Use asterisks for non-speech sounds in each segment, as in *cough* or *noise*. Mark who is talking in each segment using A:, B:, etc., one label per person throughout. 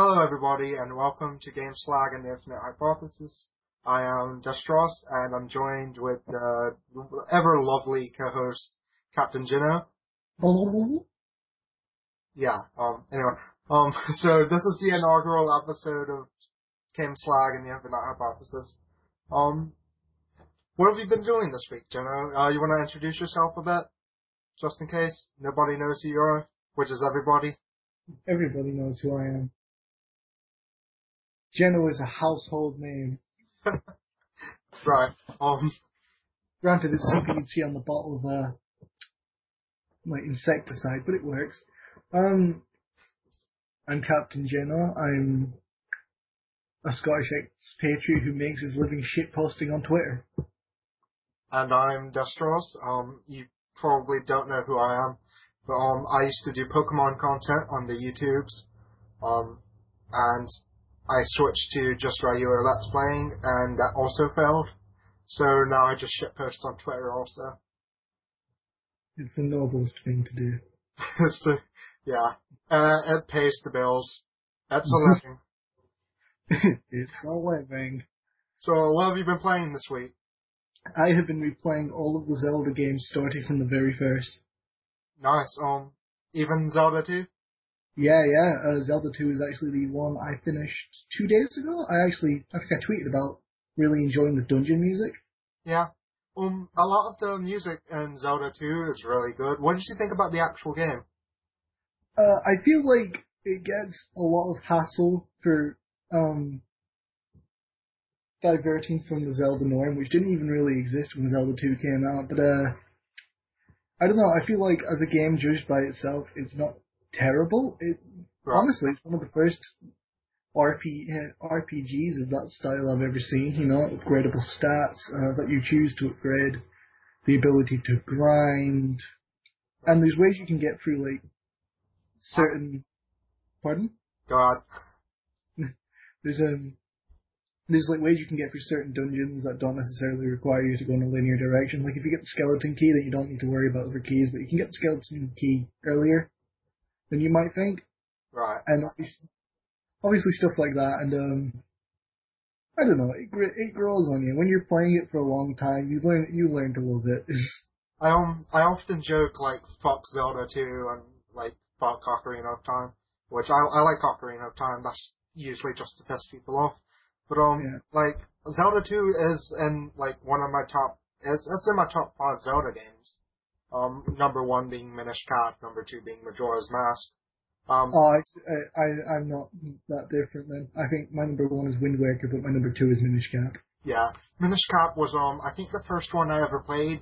A: Hello, everybody, and welcome to Game Slag and the Infinite Hypothesis. I am Destros, and I'm joined with the ever lovely co-host Captain Jino. Yeah. Um. Anyway. Um. *laughs* So this is the inaugural episode of Game Slag and the Infinite Hypothesis. Um. What have you been doing this week, Jino? Uh, you want to introduce yourself a bit, just in case nobody knows who you are, which is everybody.
B: Everybody knows who I am. Jeno is a household name. *laughs*
A: Right. Um.
B: Granted, it's something you'd see on the bottle of uh, like insecticide, but it works. Um, I'm Captain Jeno. I'm a Scottish expatriate who makes his living shit posting on Twitter.
A: and I'm Destros. Um, you probably don't know who I am, but um, I used to do Pokemon content on the YouTubes, um, and I switched to just regular Let's Playing, and that also failed. So now I just shitpost on Twitter also.
B: It's the noblest thing to do. *laughs*
A: so, yeah, uh, it pays the bills. That's a living. *laughs* *laughs*
B: it's a living.
A: So what have you been playing this week?
B: I have been replaying all of the Zelda games starting from the very first.
A: Nice. Um, even Zelda 2?
B: Yeah, yeah. Uh, Zelda 2 is actually the one I finished two days ago. I actually, I think I tweeted about really enjoying the dungeon music.
A: Yeah. Um, a lot of the music in Zelda 2 is really good. What did you think about the actual game?
B: Uh, I feel like it gets a lot of hassle for um, diverting from the Zelda norm, which didn't even really exist when Zelda 2 came out. But uh, I don't know. I feel like as a game judged by itself, it's not terrible. It
A: Right.
B: honestly, it's one of the first RP, uh, RPGs of that style I've ever seen. You know, upgradable stats uh, that you choose to upgrade, the ability to grind, and there's ways you can get through like certain. Pardon?
A: God. *laughs*
B: There's um. There's like ways you can get through certain dungeons that don't necessarily require you to go in a linear direction. Like if you get the skeleton key, then you don't need to worry about other keys, but you can get the skeleton key earlier than you might think.
A: Right.
B: and obviously, obviously stuff like that. And um, I don't know, it it grows on you when you're playing it for a long time. You learn you learn to love it. *laughs*
A: I um I often joke like fuck Zelda 2 and like fuck Ocarina of Time, which I I like Ocarina of Time. That's usually just to piss people off. But um
B: Yeah.
A: like Zelda 2 is in like one of my top it's it's in my top five Zelda games. Um number one being Minish Cap, number two being Majora's Mask. Um
B: oh, I, I I'm not that different then. I think my number one is Wind Waker, but my number two is Minish Cap.
A: Yeah, Minish Cap was um I think the first one I ever played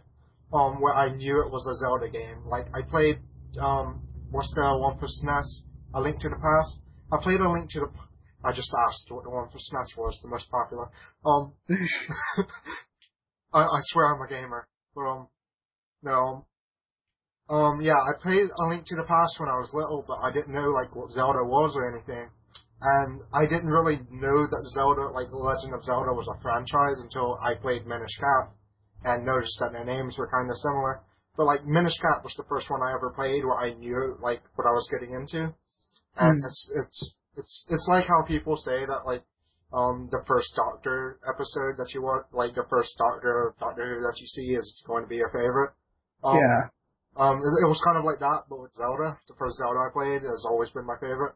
A: um where I knew it was a Zelda game. Like I played um what's the one for SNES? A Link to the Past. I played A Link to the. I just asked what the one for SNES was the most popular. Um, *laughs* *laughs* I, I swear I'm a gamer, but um, no. Um, yeah, I played A Link to the Past when I was little, but I didn't know like what Zelda was or anything. And I didn't really know that Zelda, like The Legend of Zelda, was a franchise until I played Minish Cap and noticed that their names were kind of similar. But like Minish Cap was the first one I ever played where I knew like what I was getting into. And
B: Mm.
A: it's it's it's it's like how people say that like um the first Doctor episode that you want, like the first Doctor Doctor Who that you see is going to be your favorite. Um,
B: yeah.
A: Um, it, it was kind of like that, but with Zelda. The first Zelda I played has always been my favorite.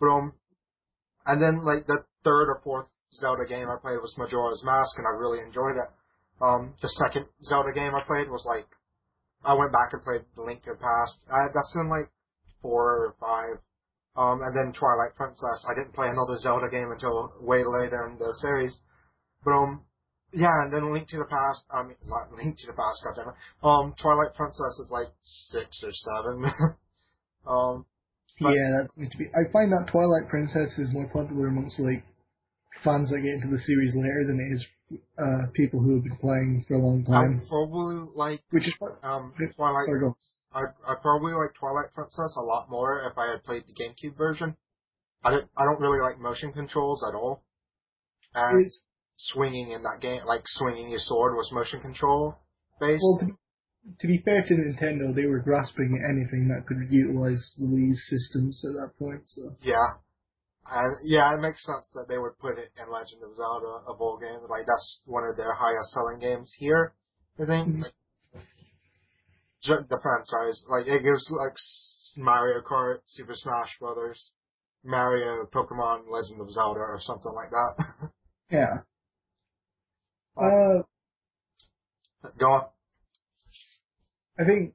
A: But um, and then like the third or fourth Zelda game I played was Majora's Mask, and I really enjoyed it. Um, the second Zelda game I played was like I went back and played Link to the Past. Uh, that's in like four or five. Um, and then Twilight Princess. I didn't play another Zelda game until way later in the series. But um, yeah, and then Link to the Past. I mean, not Link to the Past. Goddammit. Um, Twilight Princess is like six or seven. *laughs* um,
B: yeah, that seems to be. I find that Twilight Princess is more popular amongst like fans that get into the series later than it is uh, people who have been playing for a long time.
A: would probably like
B: Which is
A: um
B: Sorry,
A: Twilight.
B: go.
A: I I probably like Twilight Princess a lot more if I had played the GameCube version. I don't I don't really like motion controls at all. And
B: It's
A: swinging in that game, like swinging your sword, was motion control based.
B: Well, to, to be fair to Nintendo, they were grasping at anything that could utilize Wii's systems at that point. So
A: yeah. And yeah, it makes sense that they would put it in Legend of Zelda of all games. Like that's one of their highest selling games here. I think
B: Mhm.
A: like, the franchise, like it gives like Mario Kart, Super Smash Brothers, Mario, Pokemon, Legend of Zelda, or something like that. *laughs*
B: Yeah. Uh,
A: Go on.
B: I think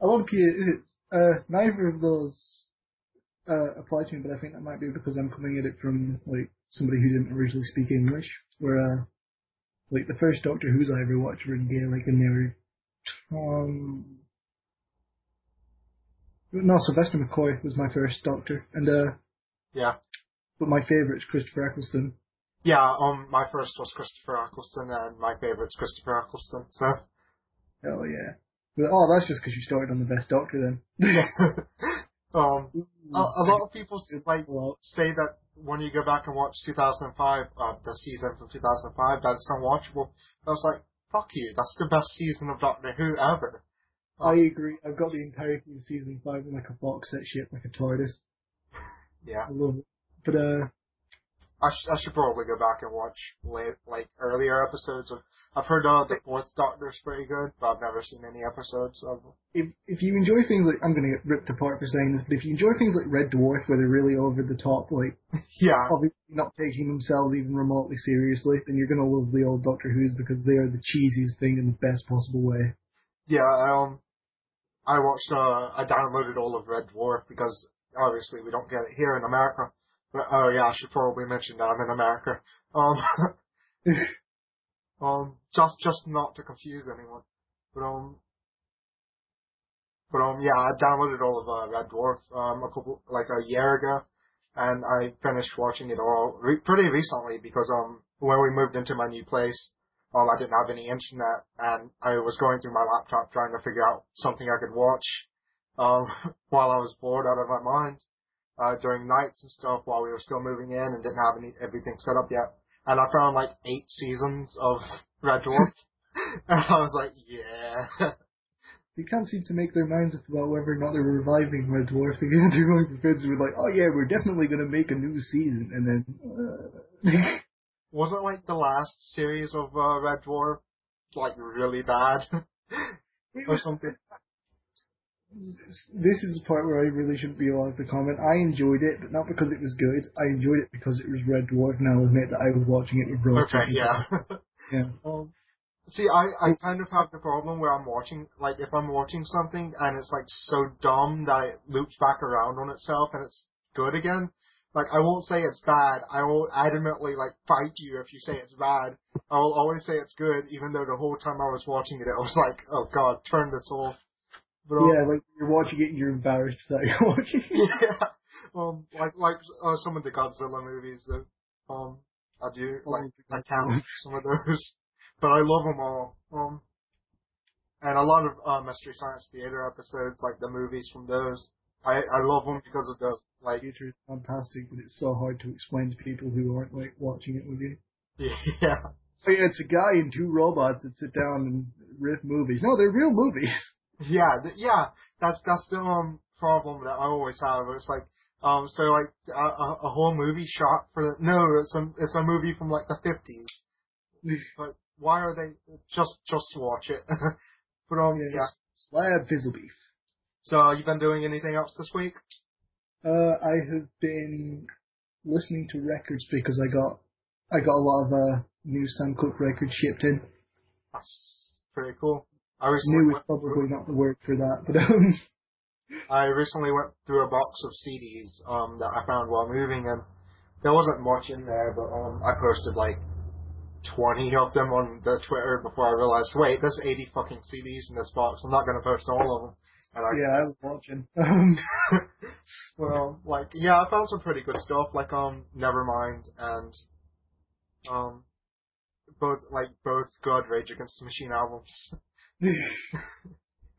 B: a lot of people, uh, neither of those uh, apply to me, but I think that might be because I'm coming at it from like somebody who didn't originally speak English. Where uh, like the first Doctor Who's I ever watched were in Gaelic, and they were um, no Sylvester McCoy was my first Doctor, and uh,
A: Yeah.
B: but my favourite is Christopher Eccleston.
A: Yeah, um, my first was Christopher Eccleston, and my favorite's Christopher Eccleston, so.
B: Hell yeah. But, oh, that's just because you started on the best Doctor then. *laughs*
A: um, a, a lot of people like say that when you go back and watch 2005, uh, the season from 2005, that it's unwatchable. I was like, fuck you, that's the best season of Doctor Who ever.
B: I agree. I've got the entirety of season five in like a box set shaped like a TARDIS. *laughs*
A: Yeah,
B: I love it. But uh,
A: I, sh- I should probably go back and watch late, like earlier episodes of. I've heard uh, the fourth Doctor's pretty good, but I've never seen any episodes of.
B: if if you enjoy things like I'm gonna get ripped apart for saying this, but if you enjoy things like Red Dwarf where they're really over the top, like *laughs*
A: Yeah,
B: obviously not taking themselves even remotely seriously, then you're gonna love the old Doctor Who's because they are the cheesiest thing in the best possible way.
A: yeah. Um, I watched. Uh, I downloaded all of Red Dwarf because obviously we don't get it here in America. But oh yeah, I should probably mention that I'm in America. Um, *laughs* um, just just not to confuse anyone. But um, but um, yeah, I downloaded all of uh, Red Dwarf um a couple like a year ago, and I finished watching it all re- pretty recently because um when we moved into my new place, um I didn't have any internet and I was going through my laptop trying to figure out something I could watch um *laughs* while I was bored out of my mind uh during nights and stuff while we were still moving in and didn't have any everything set up yet. And I found like eight seasons of *laughs* Red Dwarf. *laughs* and I was like, yeah. *laughs*
B: They can't seem to make their minds up about whether or not they're reviving Red Dwarf. again. They're going to going for fits with like, oh yeah, we're definitely gonna make a new season, and then. Uh,
A: Wasn't like the last series of uh, Red Dwarf like really bad or something?
B: This is the part where I really shouldn't be allowed to comment. I enjoyed it, but not because it was good. I enjoyed it because it was Red Dwarf, and I'll admit that I was watching it with Rose.
A: Okay, yeah. *laughs*
B: Yeah.
A: um, see, I I kind of have the problem where I'm watching like if I'm watching something and it's like so dumb that it loops back around on itself and it's good again. Like I won't say it's bad. I will adamantly like fight you if you say it's bad. I will always say it's good, even though the whole time I was watching it, I was like, oh god, turn this off. But, um,
B: Yeah, like you're watching it and you're embarrassed that you're *laughs* watching it.
A: yeah. Um, like like uh, some of the Godzilla movies that um I do
B: Oh,
A: like I
B: the
A: count some of those, *laughs* but I love them all. Um, and a lot of uh, Mystery Science Theater episodes, like the movies from those, I I love them because of the like
B: Future is fantastic, but it's so hard to explain to people who aren't like watching it with you. *laughs*
A: yeah
B: Oh yeah, it's a guy and two robots that sit down and riff movies. No, they're real movies.
A: Yeah th- yeah that's that's the um problem that I always have. It's like um so like a, a, a whole movie shot for the no it's a it's a movie from like the fifties. But why are they just just watch it? *laughs* but um
B: Yeah.
A: yeah.
B: Slab fizzle beef.
A: So you've been doing anything else this week?
B: Uh, I have been listening to records because I got I got a lot of uh, new Sam Cooke records shipped in.
A: That's pretty cool. I recently
B: New is probably not the *laughs* word for that, but um, *laughs*
A: I recently went through a box of CDs um that I found while moving and there wasn't much in there, but um I posted like twenty of them on the Twitter before I realized, wait, there's eighty fucking CDs in this box. I'm not gonna post all of them. And I
B: yeah, I was watching. *laughs* Um,
A: well, like yeah, I found some pretty good stuff, like um Nevermind and um both like both good Rage Against the Machine albums. *sighs*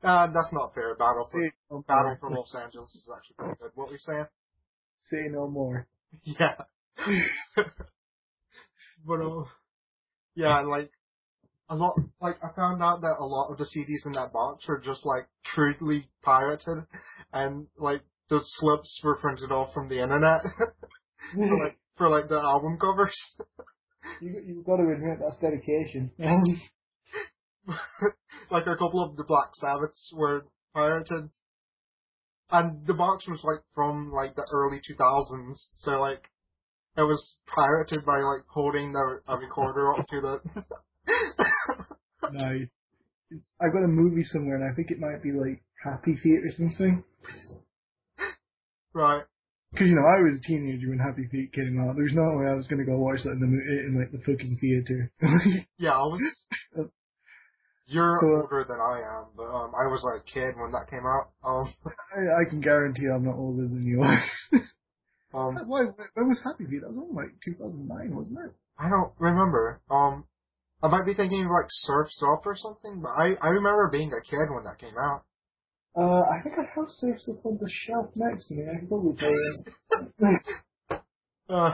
A: Uh, that's not fair. Battle for
B: no
A: Battle for Los Angeles is actually pretty good. What were you saying?
B: say no more. *laughs*
A: Yeah. *laughs* but uh, yeah, like a lot, like I found out that a lot of the CDs in that box were just like crudely pirated, and like the slips were printed off from the internet *laughs* for like for like the album covers.
B: you you've got to admit that's dedication. *laughs*
A: like a couple of the Black Sabbaths were pirated, and the box was like from like the early 2000s, so like it was pirated by like holding the a recorder up to the. *laughs*
B: no, it's, I got a movie somewhere, and I think it might be like Happy Feet or something.
A: Right.
B: Because you know, I was a teenager when Happy Feet came out. There's no way I was going to go watch that in the in like the fucking theater. *laughs*
A: yeah, I was. Uh, You're
B: So, uh,
A: older than I am, but um, I was like a kid when that came out. Um, *laughs*
B: I, I can guarantee I'm not older than you are. *laughs*
A: um,
B: Why? When was Happy Feet? That was like 2009, wasn't it?
A: I don't remember. Um, I might be thinking of like Surf's Up or something, but I I remember being a kid when that came out.
B: Uh, I think I have Surf's Up on the shelf next to me. I can probably tell *laughs* you.
A: Uh,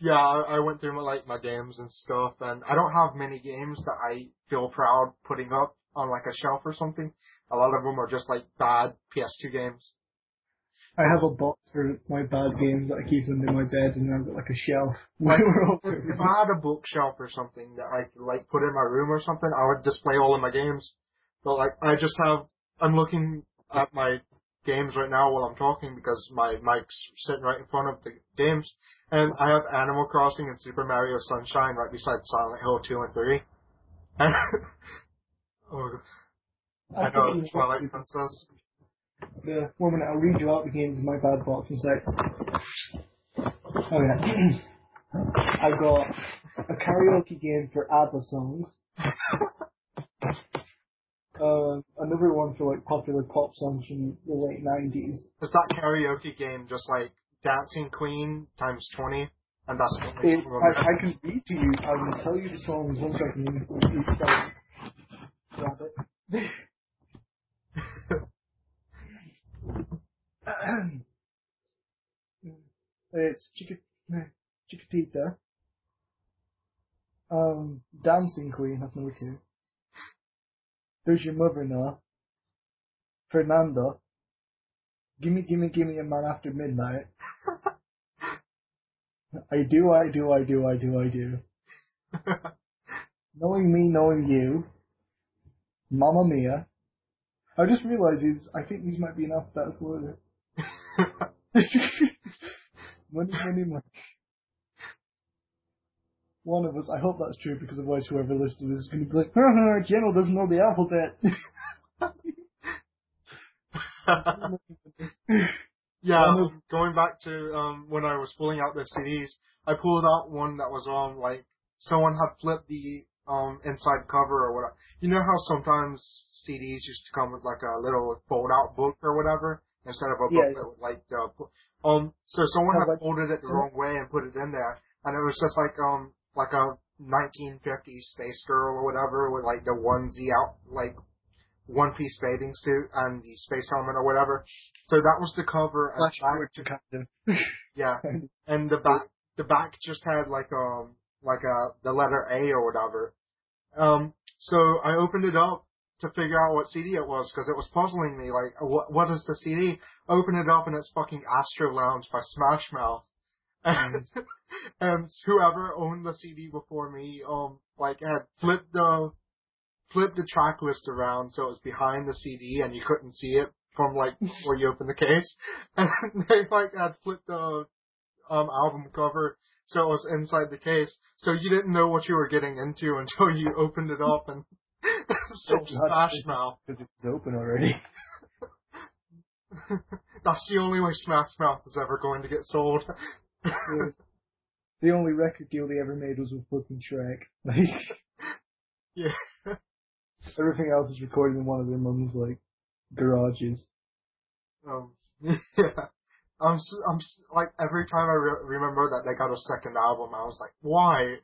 A: yeah, I, I went through my, like my games and stuff, and I don't have many games that I feel proud putting up on like a shelf or something. A lot of them are just like bad PS2 games.
B: I have a box for my bad games that I keep under my bed, and I've got like a shelf. *laughs*
A: Like, if, if I had a bookshelf or something that I could like put in my room or something, I would display all of my games. But like, I just have, I'm looking at my games right now while I'm talking because my mic's sitting right in front of the games, and I have Animal Crossing and Super Mario Sunshine right beside Silent Hill 2 and 3. And, *laughs* oh, I
B: I
A: know, Twilight Princess.
B: the minute I'll read you out the games in my bad box and say, oh yeah, *clears throat* I got a karaoke game for ABBA songs. *laughs* Uh, another one for like popular pop songs from the late nineties.
A: Is that karaoke game just like Dancing Queen times 20? And that's
B: It, I. I can read to you. I will tell you the songs one second. Grab it. *laughs* it's Chica, Chiquitita. Um, Dancing Queen, that's number two. There's your mother now. Fernando. Gimme, gimme, gimme a man after midnight. *laughs* I do, I do, I do, I do, I do. *laughs* Knowing me, knowing you. Mamma Mia. I just realised these, I think these might be in alphabetical order. money, money, money. One of us, I hope that's true because otherwise whoever listed this is going to be like, haha, General doesn't know the alphabet. *laughs*
A: yeah,
B: Um,
A: going back to um, when I was pulling out the CDs, I pulled out one that was on like someone had flipped the um, inside cover or whatever. You know how sometimes CDs used to come with like a little fold out book or whatever instead of a
B: Yeah.
A: book that would like uh, um. So someone had folded it the wrong way and put it in there, and it was just like um like a 1950s space girl or whatever with like the onesie out like one piece bathing suit and the space helmet or whatever. So that was the cover. And
B: Flash
A: back,
B: forward to kind of.
A: yeah, and the back the back just had like um like a the letter A or whatever. Um, so I opened it up to figure out what CD it was because it was puzzling me. Like, what what is the CD? Open it up and it's fucking Astro Lounge by Smash Mouth. And, *laughs* and whoever owned the CD before me, um, like had flipped the flipped the track list around so it was behind the CD and you couldn't see it from like *laughs* where you open the case. *laughs* And they like had flipped the um album cover so it was inside the case. So you didn't know what you were getting into until you opened it up and so Smash Mouth.
B: Because it's open already.
A: That's the only way Smash Mouth is ever going to get sold.
B: The only record deal they ever made was with fucking Shrek. *laughs* Like,
A: yeah.
B: everything else is recorded in one of their mum's, like, garages.
A: Um, *laughs* yeah. I'm, s like, every time I re- remember that they got a second album, I was like, why?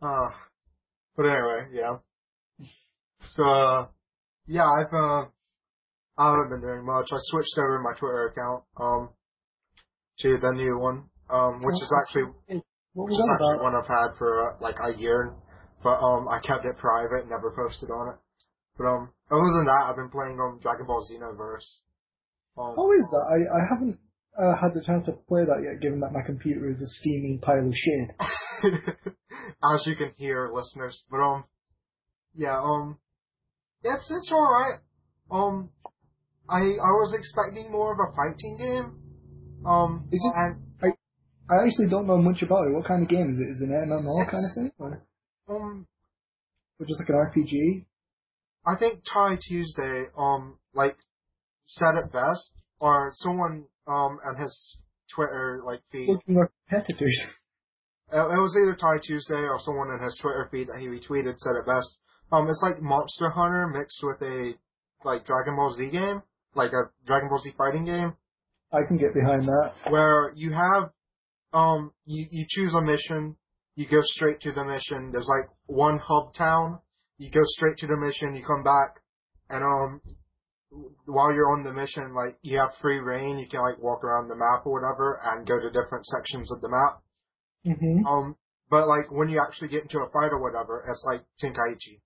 A: Uh, but anyway, yeah. So, uh, yeah, I've, uh, I haven't been doing much. I switched over my Twitter account, um, to the new one, um, which is actually,
B: What
A: which is actually one I've had for, uh, like, a year, but, um, I kept it private, never posted on it. But, um, other than that, I've been playing, um, Dragon Ball Xenoverse. Um,
B: How is that? I, I haven't uh, had the chance to play that yet, given that my computer is a steaming pile of shit. *laughs*
A: as you can hear, listeners. But um, yeah, um, it's it's all right. Um, I I was expecting more of a fighting game. Um,
B: Is it-
A: And
B: I actually don't know much about it. What kind of game is it? Is it an MMO kind of thing? Or,
A: um,
B: or just like an RPG?
A: I think Ty Tuesday um like said it best, or someone um on his Twitter like feed.
B: Looking more competitors.
A: It it was either Ty Tuesday or someone in his Twitter feed that he retweeted said it best. Um, it's like Monster Hunter mixed with a like Dragon Ball Z game, like a Dragon Ball Z fighting game,
B: I can get behind that.
A: where you have um you you choose a mission, you go straight to the mission. There's like one hub town. You go straight to the mission. You come back, and um while you're on the mission, like you have free reign. You can like walk around the map or whatever, and go to different sections of the map.
B: hmm
A: Um, but like when you actually get into a fight or whatever, it's like Tenkaichi.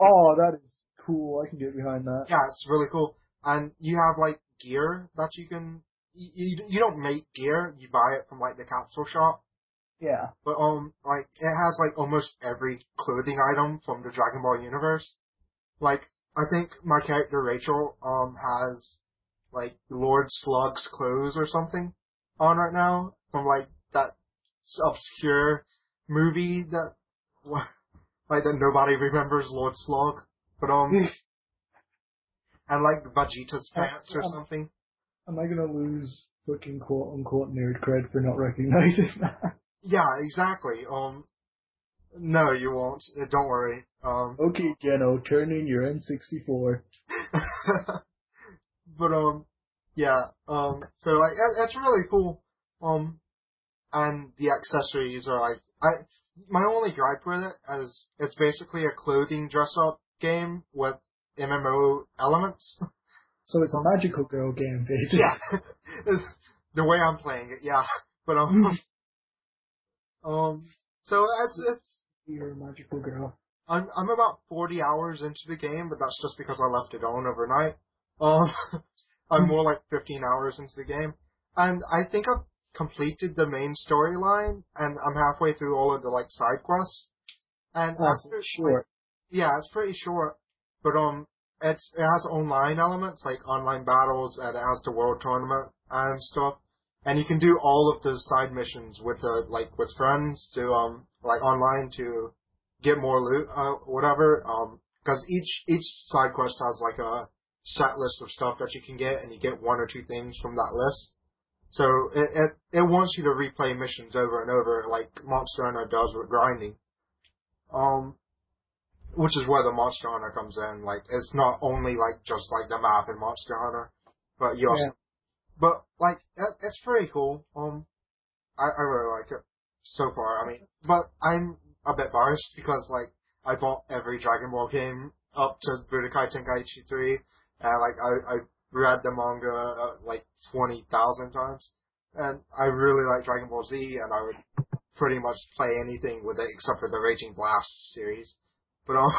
B: Oh, that is cool. I can get behind that.
A: Yeah, it's really cool. And you have like gear that you can. You, you, you don't make gear, you buy it from like the capsule shop.
B: Yeah.
A: But um, like it has like almost every clothing item from the Dragon Ball universe. Like I think my character Rachel um has like Lord Slug's clothes or something on right now from like that obscure movie that *laughs* like that nobody remembers Lord Slug. But um, *laughs* and like Vegeta's pants or
B: Um,
A: something.
B: Am I gonna lose fucking quote unquote nerd cred for not *laughs* recognizing that?
A: Yeah, exactly. Um, no, you won't. Uh, Don't worry. Um, *laughs*
B: okay, Geno, turn in your N64. *laughs*
A: but um, yeah. Um, so like it, it's really cool. Um, and the accessories are like I. My only gripe with it is it's basically a clothing dress up game with MMO elements. *laughs*
B: So it's a magical girl game, basically.
A: yeah, *laughs* It's the way I'm playing it. Yeah, *laughs* but um, um, so it's it's
B: You're a magical girl.
A: I'm I'm about 40 hours into the game, but that's just because I left it on overnight. Um, I'm more like 15 hours into the game, and I think I've completed the main storyline, and I'm halfway through all of the like side quests. And
B: Oh,
A: after
B: sure.
A: yeah, it's pretty short, but um, it's it has online elements like online battles, and it has the world tournament and stuff. And you can do all of the side missions with the like with friends to um like online to get more loot, uh, whatever. Um, because each each side quest has like a set list of stuff that you can get, and you get one or two things from that list. So it it, it wants you to replay missions over and over, like Monster Hunter does with grinding. Um, which is where the Monster Hunter comes in. Like it's not only like just like the map in Monster Hunter, but you also,
B: Yeah.
A: but like it, it's pretty cool. Um, I I really like it so far. I mean, but I'm a bit biased because like I bought every Dragon Ball game up to Budokai Tenkaichi 3, and like I I read the manga uh, like twenty thousand times, and I really like Dragon Ball Z, and I would pretty much play anything with it except for the Raging Blast series. But um,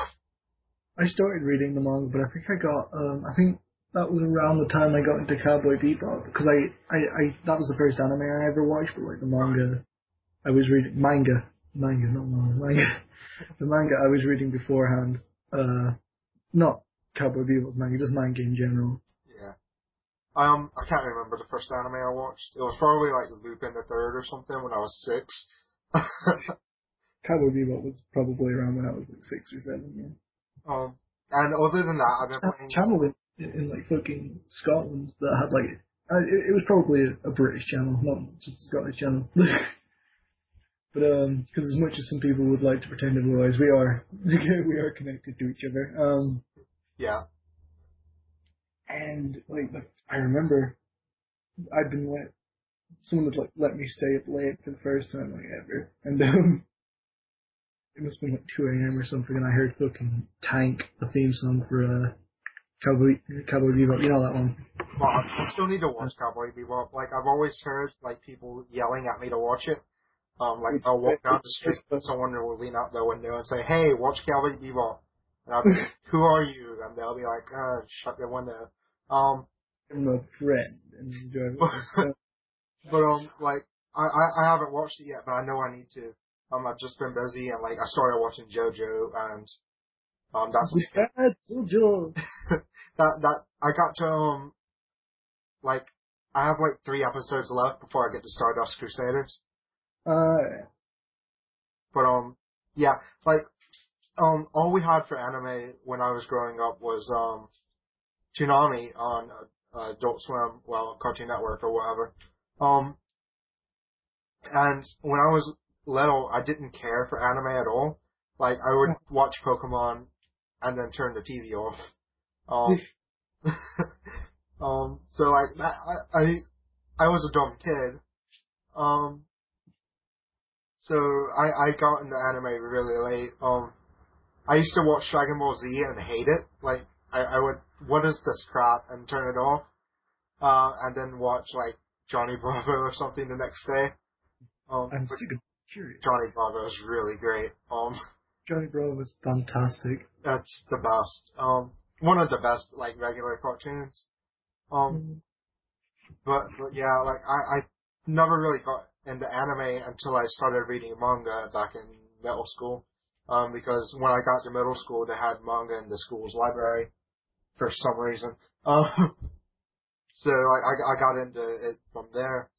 B: I started reading the manga, but I think I got, um, I think that was around the time I got into Cowboy Bebop, because I, I, I, that was the first anime I ever watched, but like the manga, I was reading, manga, manga, not manga, *laughs* manga, the manga I was reading beforehand, uh, not Cowboy Bebop's manga, just manga in general.
A: yeah. Um, I can't remember the first anime I watched. It was probably like Lupin the Third or something when I was six. *laughs*
B: Cowboy Bebop was probably around when I was like six or seven, yeah.
A: um, and other than that, I've been playing.
B: channel in, in, like fucking Scotland that had like it, it was probably a, a British channel, not just a Scottish channel. *laughs* but um, because as much as some people would like to pretend otherwise, we are *laughs* we are connected to each other. Um,
A: Yeah,
B: and like, like I remember I'd been let someone would like let me stay up late for the first time like ever, and um. It must have been like 2 a.m. or something, and I heard fucking Tank, the theme song for uh, Cowboy, Cowboy Bebop. You know that one?
A: well, I still need to watch Cowboy Bebop. Like I've always heard like people yelling at me to watch it. Um, like I'll walk down the street and someone will lean out their window and say, "Hey, watch Cowboy Bebop," and I'll be like, "Who are you?" And they'll be like, "Uh, shut your window." Um,
B: I'm a friend and enjoy it. *laughs*
A: but um, like I, I I haven't watched it yet, but I know I need to. Um, I've just been busy and like I started watching JoJo and um that's
B: Bad Jojo. *laughs*
A: that that I got to um like I have like three episodes left before I get to Stardust Crusaders.
B: Uh,
A: But um yeah, like um all we had for anime when I was growing up was um Toonami on uh, Adult Swim, well Cartoon Network or whatever. Um and when I was little, I didn't care for anime at all. Like I would watch Pokemon and then turn the TV off. Um, *laughs* *laughs* um, so like that, I, I, I was a dumb kid. Um, so I, I got into anime really late. Um, I used to watch Dragon Ball Z and hate it. Like I, I would, what is this crap, and turn it off. Uh, and then watch like Johnny *laughs* Bravo or something the next day. Um,
B: I'm
A: but
B: sick of curious.
A: Johnny Bravo is really great. Um,
B: Johnny Bravo was fantastic.
A: that's the best. Um, one of the best like regular cartoons. Um, but but yeah, like I I never really got into anime until I started reading manga back in middle school. Um, because when I got to middle school, they had manga in the school's library for some reason. Um, *laughs* so like I I got into it from there.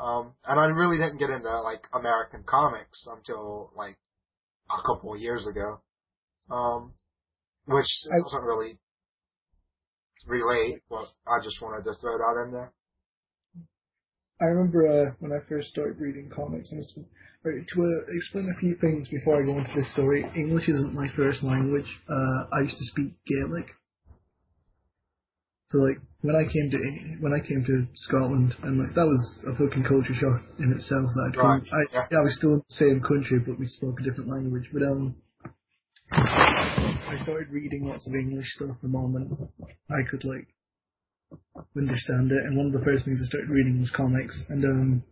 A: Um, and I really didn't get into like American comics until like a couple of years ago. Um, which
B: I-
A: doesn't really relate, but I just wanted to throw that in there.
B: I remember uh, when I first started reading comics, and it's, right, to uh, explain a few things before I go into this story, English isn't my first language. Uh, I used to speak Gaelic. So like when I came to when I came to Scotland, and like that was a fucking culture shock in itself. That I'd come,
A: Right,
B: I,
A: yeah.
B: I was still in the same country, but we spoke a different language. But um, I started reading lots of English stuff the moment I could like understand it. And one of the first things I started reading was comics, and um,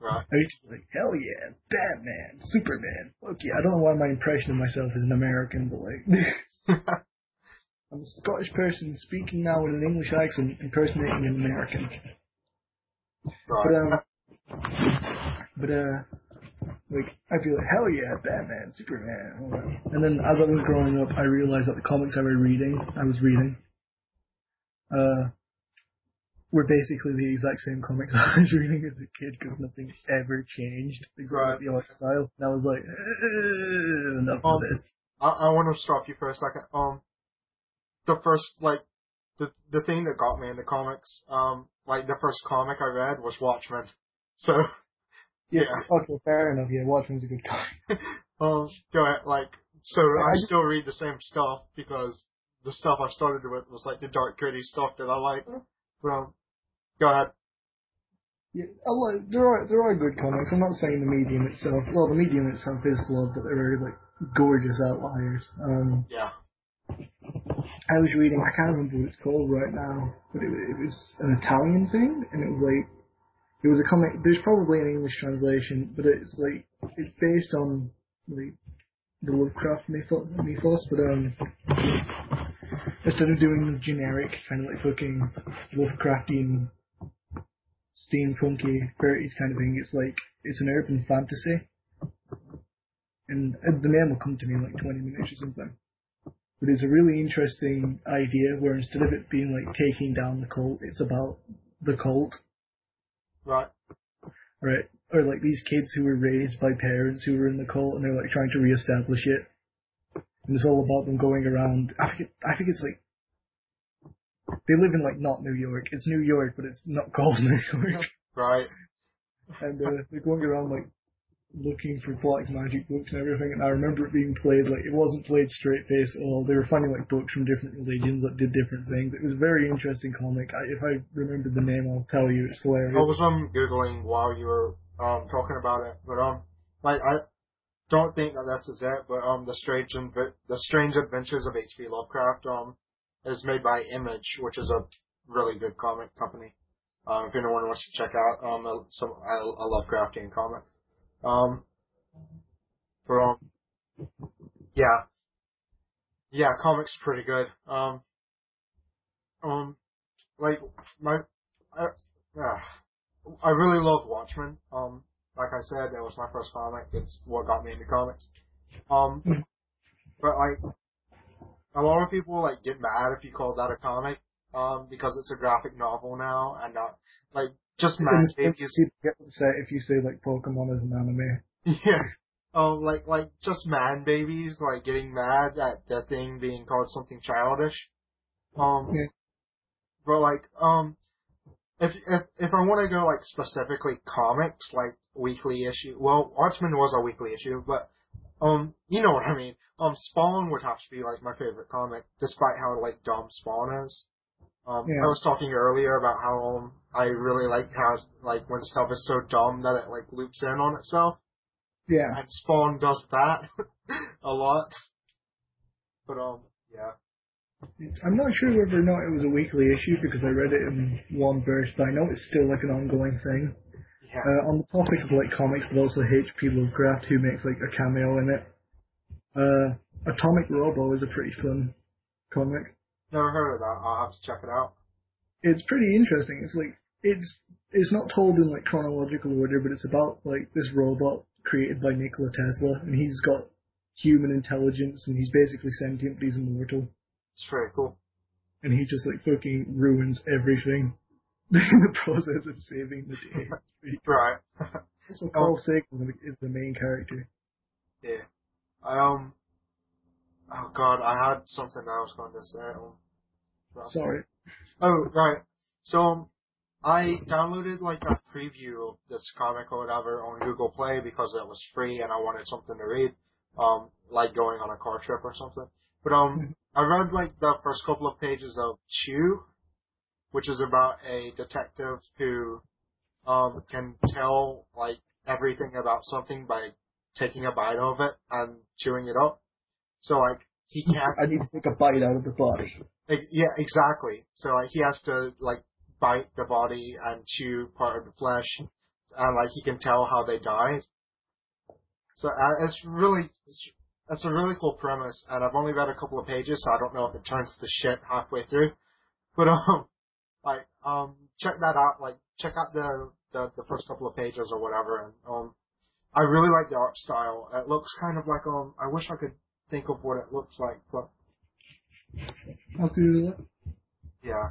A: Right.
B: I used to be like, hell yeah, Batman, Superman. Fuck yeah. I don't know why my impression of myself is an American, but like, *laughs* I'm a Scottish person speaking now with an English accent, impersonating an American. But um, but uh, like I'd be like, hell yeah, Batman, Superman. And then as I was growing up, I realized that the comics I was reading, I was reading, uh, were basically the exact same comics *laughs* I was reading as a kid because nothing ever changed except
A: Right.
B: the art style. And I was like, "Eh, enough
A: Um,
B: of this.
A: I, I want to stop you for a second. Um, the first like the the thing that got me into comics, um, like the first comic I read was Watchmen. So, *laughs*
B: Yeah,
A: yeah.
B: okay, fair enough. Yeah, Watchmen's a good comic. *laughs*
A: um, go ahead. Like, so I
B: I-
A: still read the same stuff because the stuff I started with was like the dark, gritty stuff that I like. But um, go ahead.
B: Yeah, I like, there are there are good comics. I'm not saying the medium itself. Well, the medium itself is flawed, but there are like gorgeous outliers. Um,
A: Yeah.
B: I was reading. I can't remember what it's called right now, but it, it was an Italian thing, and it was like it was a comic. There's probably an English translation, but it's like it's based on like the Lovecraft mythos, but um, instead of doing the generic kind of like fucking Lovecraftian steampunky 30s kind of thing, it's like it's an urban fantasy, and the name will come to me in like 20 minutes or something. But it's a really interesting idea where instead of it being like taking down the cult, it's about the cult,
A: Right.
B: right? Or like these kids who were raised by parents who were in the cult and they're like trying to reestablish it. And it's all about them going around. I think I think it's like they live in like not New York. It's New York, but it's not *laughs* called New York.
A: Right.
B: and uh, they're going around like looking for black magic books and everything. And I remember it being played like it wasn't played straight face at all. They were finding like books from different religions that did different things. It was a very interesting comic. I, if I remember the name, I'll tell you. It's hilarious.
A: I was um googling while you were um talking about it, but um like I don't think that this is it, but um the strange the strange adventures of H.P. Lovecraft um is made by Image, which is a really good comic company. Um, if anyone wants to check out um some a, a Lovecraftian comic, um, um yeah yeah comics pretty good. Um um like my, I, uh, I really love Watchmen. Um, like I said, it was my first comic. It's what got me into comics. Um, but like, a lot of people like get mad if you call that a comic, um, because it's a graphic novel now and not like just mad
B: And
A: babies.
B: People get upset if you say like Pokemon is an anime.
A: Yeah. Um, like like just man babies like getting mad at the thing being called something childish. Um,
B: Yeah.
A: but like um, if if if I want to go like specifically comics, like weekly issue. Well, Watchmen was a weekly issue, but um, you know what I mean. Um, Spawn would have to be like my favorite comic, despite how like dumb Spawn is. Um,
B: Yeah.
A: I was talking earlier about how um, I really like how like when stuff is so dumb that it like loops in on itself,
B: Yeah.
A: and Spawn does that *laughs* a lot. But um, yeah,
B: It's, I'm not sure whether or not it was a weekly issue because I read it in one verse, but I know it's still like an ongoing thing.
A: yeah,
B: Uh, on the topic of like comics, but also H.P. Lovecraft, who makes like a cameo in it. Uh, Atomic Robo is a pretty fun comic.
A: Never heard of that. I'll have to check it out.
B: It's pretty interesting. It's like it's it's not told in like chronological order, but it's about like this robot created by Nikola Tesla, and he's got human intelligence, and he's basically sentient, but he's immortal,
A: It's very cool.
B: and he just like fucking ruins everything in *laughs* the process of saving the day. *laughs* It's pretty cool.
A: Right. *laughs*
B: So Carl Sagan is the main character.
A: yeah. I um. Oh God, I had something I was going to say. Um,
B: Sorry.
A: Oh, right. So, um, I downloaded like a preview of this comic or whatever on Google Play because it was free and I wanted something to read, um, like going on a car trip or something. But um, I read like the first couple of pages of Chew, which is about a detective who um can tell like everything about something by taking a bite of it and chewing it up. So like he *laughs* can't
B: I need to take a bite out of the body.
A: Yeah, exactly. So like he has to like bite the body and chew part of the flesh, and like he can tell how they died. So uh, it's really it's, it's a really cool premise, and I've only read a couple of pages, so I don't know if it turns to shit halfway through. But *laughs* um, like um, check that out. Like check out the the, the first couple of pages or whatever, and um, I really like the art style. It looks kind of like um, I wish I could think of what it looks like, but
B: it.
A: Yeah.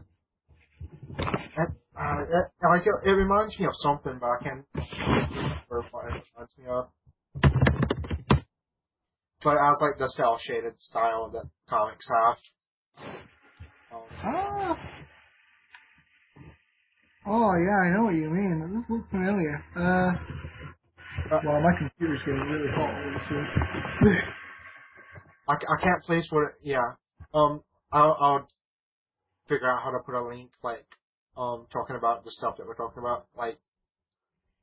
A: It, uh, it, like it, it reminds me of something, but I can't remember what it reminds me of. But it has like the cell shaded style that comics have. Um,
B: Ah. Oh yeah, I know what you mean. This looks familiar. Uh.
A: Uh,
B: Well, my computer's getting really hot really soon. *laughs*
A: I, I can't place what it. Yeah. Um, I'll, I'll figure out how to put a link like um talking about the stuff that we're talking about, like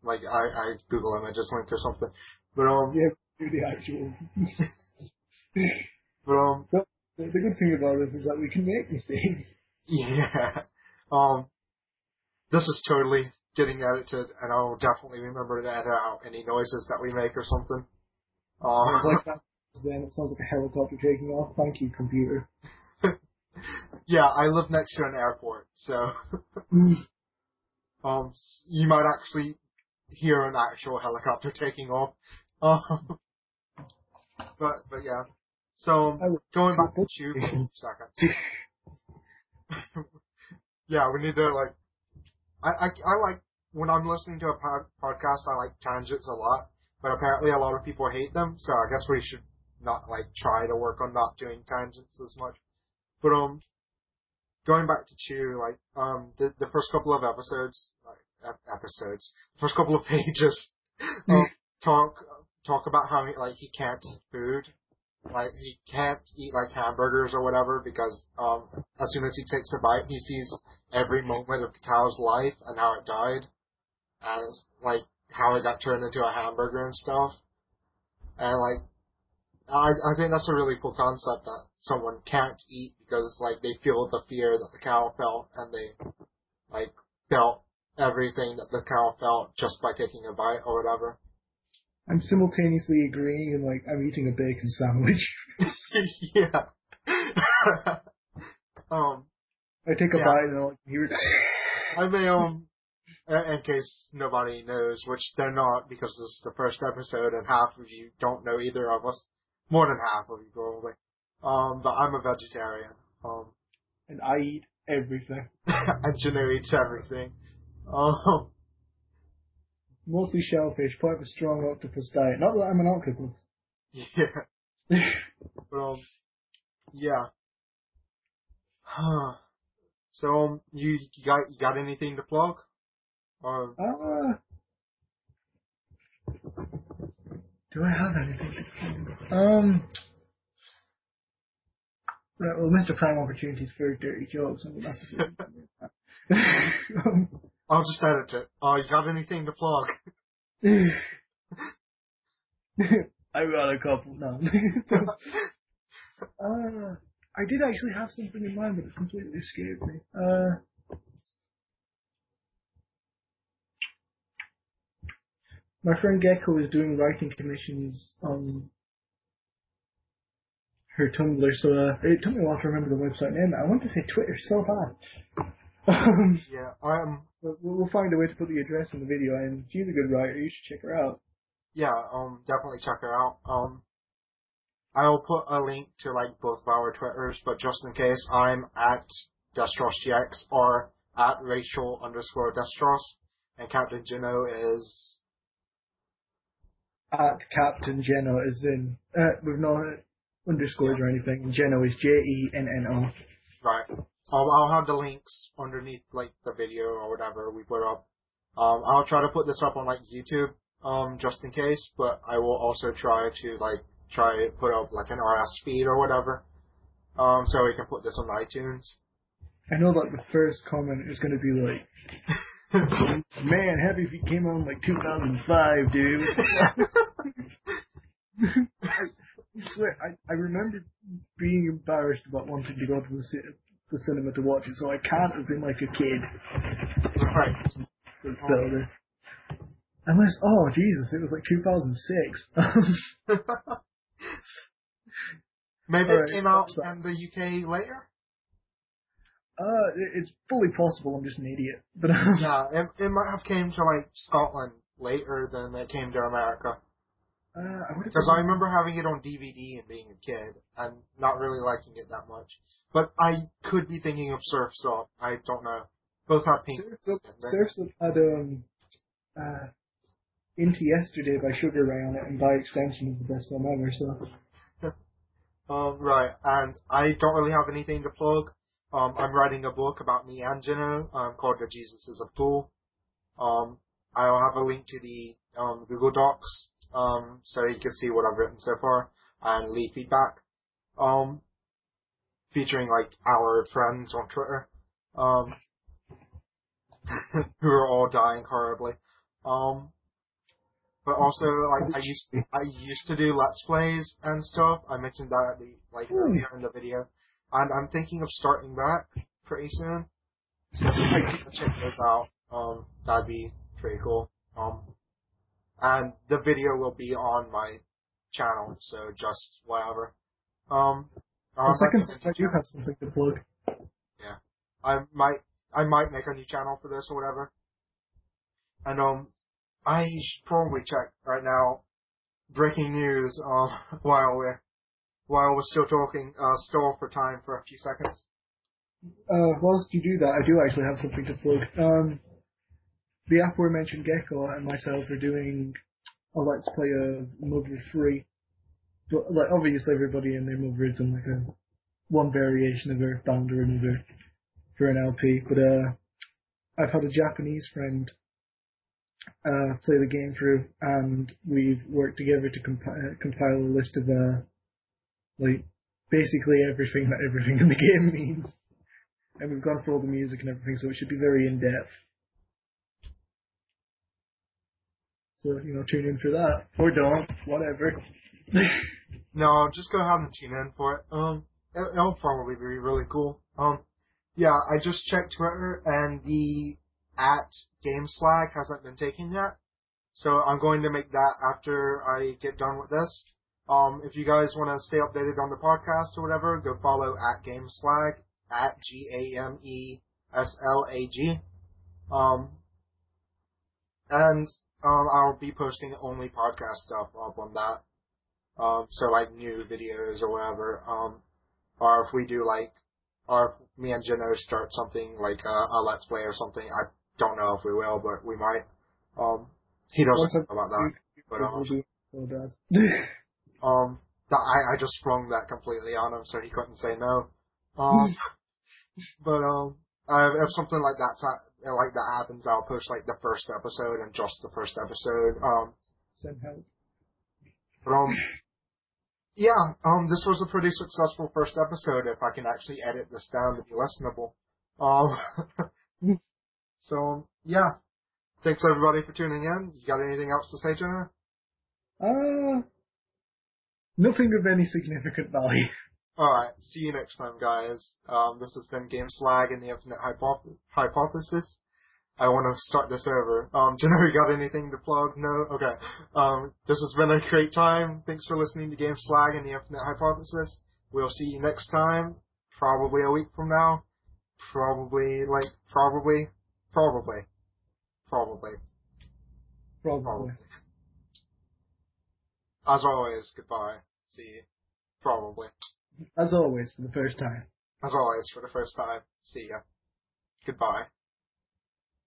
A: like I, I Google images link or something. But um,
B: yeah, do the actual. *laughs*
A: but um,
B: the, the good thing about this is that we can make mistakes. *laughs*
A: Yeah. Um, this is totally getting edited, and I'll definitely remember to edit out any noises that we make or something.
B: Um,
A: Uh,
B: like that. Then it sounds like a helicopter taking off. Thank you, computer. *laughs*
A: yeah, I live next to an airport, so *laughs* um, you might actually hear an actual helicopter taking off. Um, *laughs* but but yeah. So going back to you for a second. yeah, we need to like. I, I I like when I'm listening to a pod, podcast. I like tangents a lot, but apparently a lot of people hate them. So I guess we should not like try to work on not doing tangents as much. But um, going back to Chew, like um, the the first couple of episodes, like ep- episodes, first couple of *laughs* pages, um, talk talk about how he, like he can't eat food. Like he can't eat like hamburgers or whatever because um as soon as he takes a bite he sees every moment of the cow's life and how it died as like how it got turned into a hamburger and stuff. And like I I think that's a really cool concept that someone can't eat because like they feel the fear that the cow felt and they like felt everything that the cow felt just by taking a bite or whatever.
B: I'm simultaneously agreeing and like I'm eating a bacon sandwich. *laughs* *laughs*
A: yeah. *laughs* um,
B: I take a
A: Yeah.
B: bite and I'll hear it.
A: I may um, in case nobody knows, which they're not because this is the first episode and half of you don't know either of us. More than half of you probably. Um, but I'm a vegetarian. Um,
B: and I eat everything. *laughs*
A: and Janu eats everything. Um,
B: Mostly shellfish, quite a strong octopus diet. Not that I'm an octopus.
A: yeah. *laughs* But um, yeah. so um, you, you got you got anything to plug? Or
B: Ah. Do I have anything Um. Right, well, Mr. Prime Opportunities for dirty jokes. I'm gonna have to do that. um,
A: I'll just edit it. Oh, you got anything to plug? *laughs*
B: I got a couple now. so, *laughs* uh, I did actually have something in mind, but it completely escaped me. Uh, my friend Gecko is doing writing commissions on her Tumblr, so uh, it took me a while to remember the website name. I want to say Twitter so bad. Um,
A: yeah, I'm.
B: so we'll we'll find a way to put the address in the video, and she's a good writer. You should check her out.
A: Yeah, um, definitely check her out. Um, I'll put a link to like both of our Twitters, but just in case, I'm at DestrosGX or at Rachel underscore Destros, and Captain Juno is
B: At Captain Jenno is in, uh, with no underscores or anything. Jenno is J E N N O.
A: right. Um, I'll have the links underneath like the video or whatever we put up. Um, I'll try to put this up on like YouTube, um, just in case, but I will also try to like try put up like an RS feed or whatever, um, so we can put this on iTunes.
B: I know that the first comment is going to be like, *laughs* "Man, Happy Feet came out in like 2005, dude." *laughs* I swear, I, I remember being embarrassed about wanting to go to the, ci- the cinema to watch it, so I can't have been like a kid.
A: right.
B: Still, this. Unless, oh Jesus, it was like 2006. *laughs*
A: Maybe
B: Alright,
A: it came out in the UK later.
B: Uh, it- it's fully possible. I'm just an idiot, but um, *laughs*
A: Yeah, it, it might have came to like Scotland later than it came to America.
B: uh, I.
A: Because I remember having it on DVD and being a kid and not really liking it that much. But I could be thinking of Surf's Up. I don't know. Both have pink.
B: Surf's Up had um, uh, Into Yesterday by Sugar Ray on it, and by extension is the best film ever. So *laughs*
A: Um, right, and I don't really have anything to plug. Um, I'm writing a book about me and Gino, um, called The Jesus is a Fool. Um, I'll have a link to the um, Google Docs, um, so you can see what I've written so far and leave feedback. Um, featuring like our friends on Twitter, um, *laughs* who are all dying horribly. Um, but also like I used I used to do let's plays and stuff. I mentioned that at the, like earlier in the video, and I'm thinking of starting that pretty soon. So if you can check those out, um, that'd be pretty cool. Um, and the video will be on my channel, so just whatever. Um, I'll
B: second I do have something to plug.
A: Yeah, I might I might make a new channel for this or whatever. And um, I should probably check right now. Breaking news. Um, *laughs* while we're while we're still talking, uh, stall for time for a few seconds.
B: Uh, whilst you do that, I do actually have something to plug. Um, the aforementioned Gecko and myself are doing a let's play of Mother Three. But, like obviously everybody in their Mother is in like a one variation of Earthbound or another for an LP. But uh, I've had a Japanese friend uh, play the game through, and we've worked together to compi- uh, compile a list of uh, like basically everything that everything *laughs* in the game means. And we've gone through all the music and everything, so it should be very in depth. So you know, tune in for that or don't, whatever. *laughs*
A: No, just go ahead and tune in for it. Um, it, it'll probably be really cool. Um, yeah, I just checked Twitter and the at GameSlag hasn't been taken yet. So I'm going to make that after I get done with this. Um, if you guys want to stay updated on the podcast or whatever, go follow at GameSlag at G A M E S L A G. Um, and um, I'll be posting only podcast stuff up on that. Um, so like new videos or whatever. Um, or if we do like, or if me and Jenno start something like a, a let's play or something, I don't know if we will, but we might. Um, he doesn't know about that. But um, *laughs*
B: We'll do- Dad.
A: um, that I, I just sprung that completely on him, so he couldn't say no. Um, *laughs* but um, uh, if something like that like that happens, I'll post like the first episode and just the first episode. Um,
B: Send help.
A: but um, yeah, um, this was a pretty successful first episode. If I can actually edit this down to be listenable. Um, *laughs* so um, yeah, thanks everybody for tuning in. You got anything else to say, Jenna?
B: Uh, nothing of any significant value. *laughs*
A: Alright, see you next time, guys. Um, this has been Game Slag and the Infinite Hypo- Hypothesis. I want to start this over. Um, *laughs* Jenna, you know we got anything to plug? No? Okay. Um, this has been a great time. Thanks for listening to Game Slag and the Infinite Hypothesis. We'll see you next time. Probably a week from now. Probably, like, probably, probably, probably,
B: Probably.
A: probably. As always, goodbye. See you. Probably.
B: As always, for the first time.
A: As always, for the first time. See ya. Goodbye.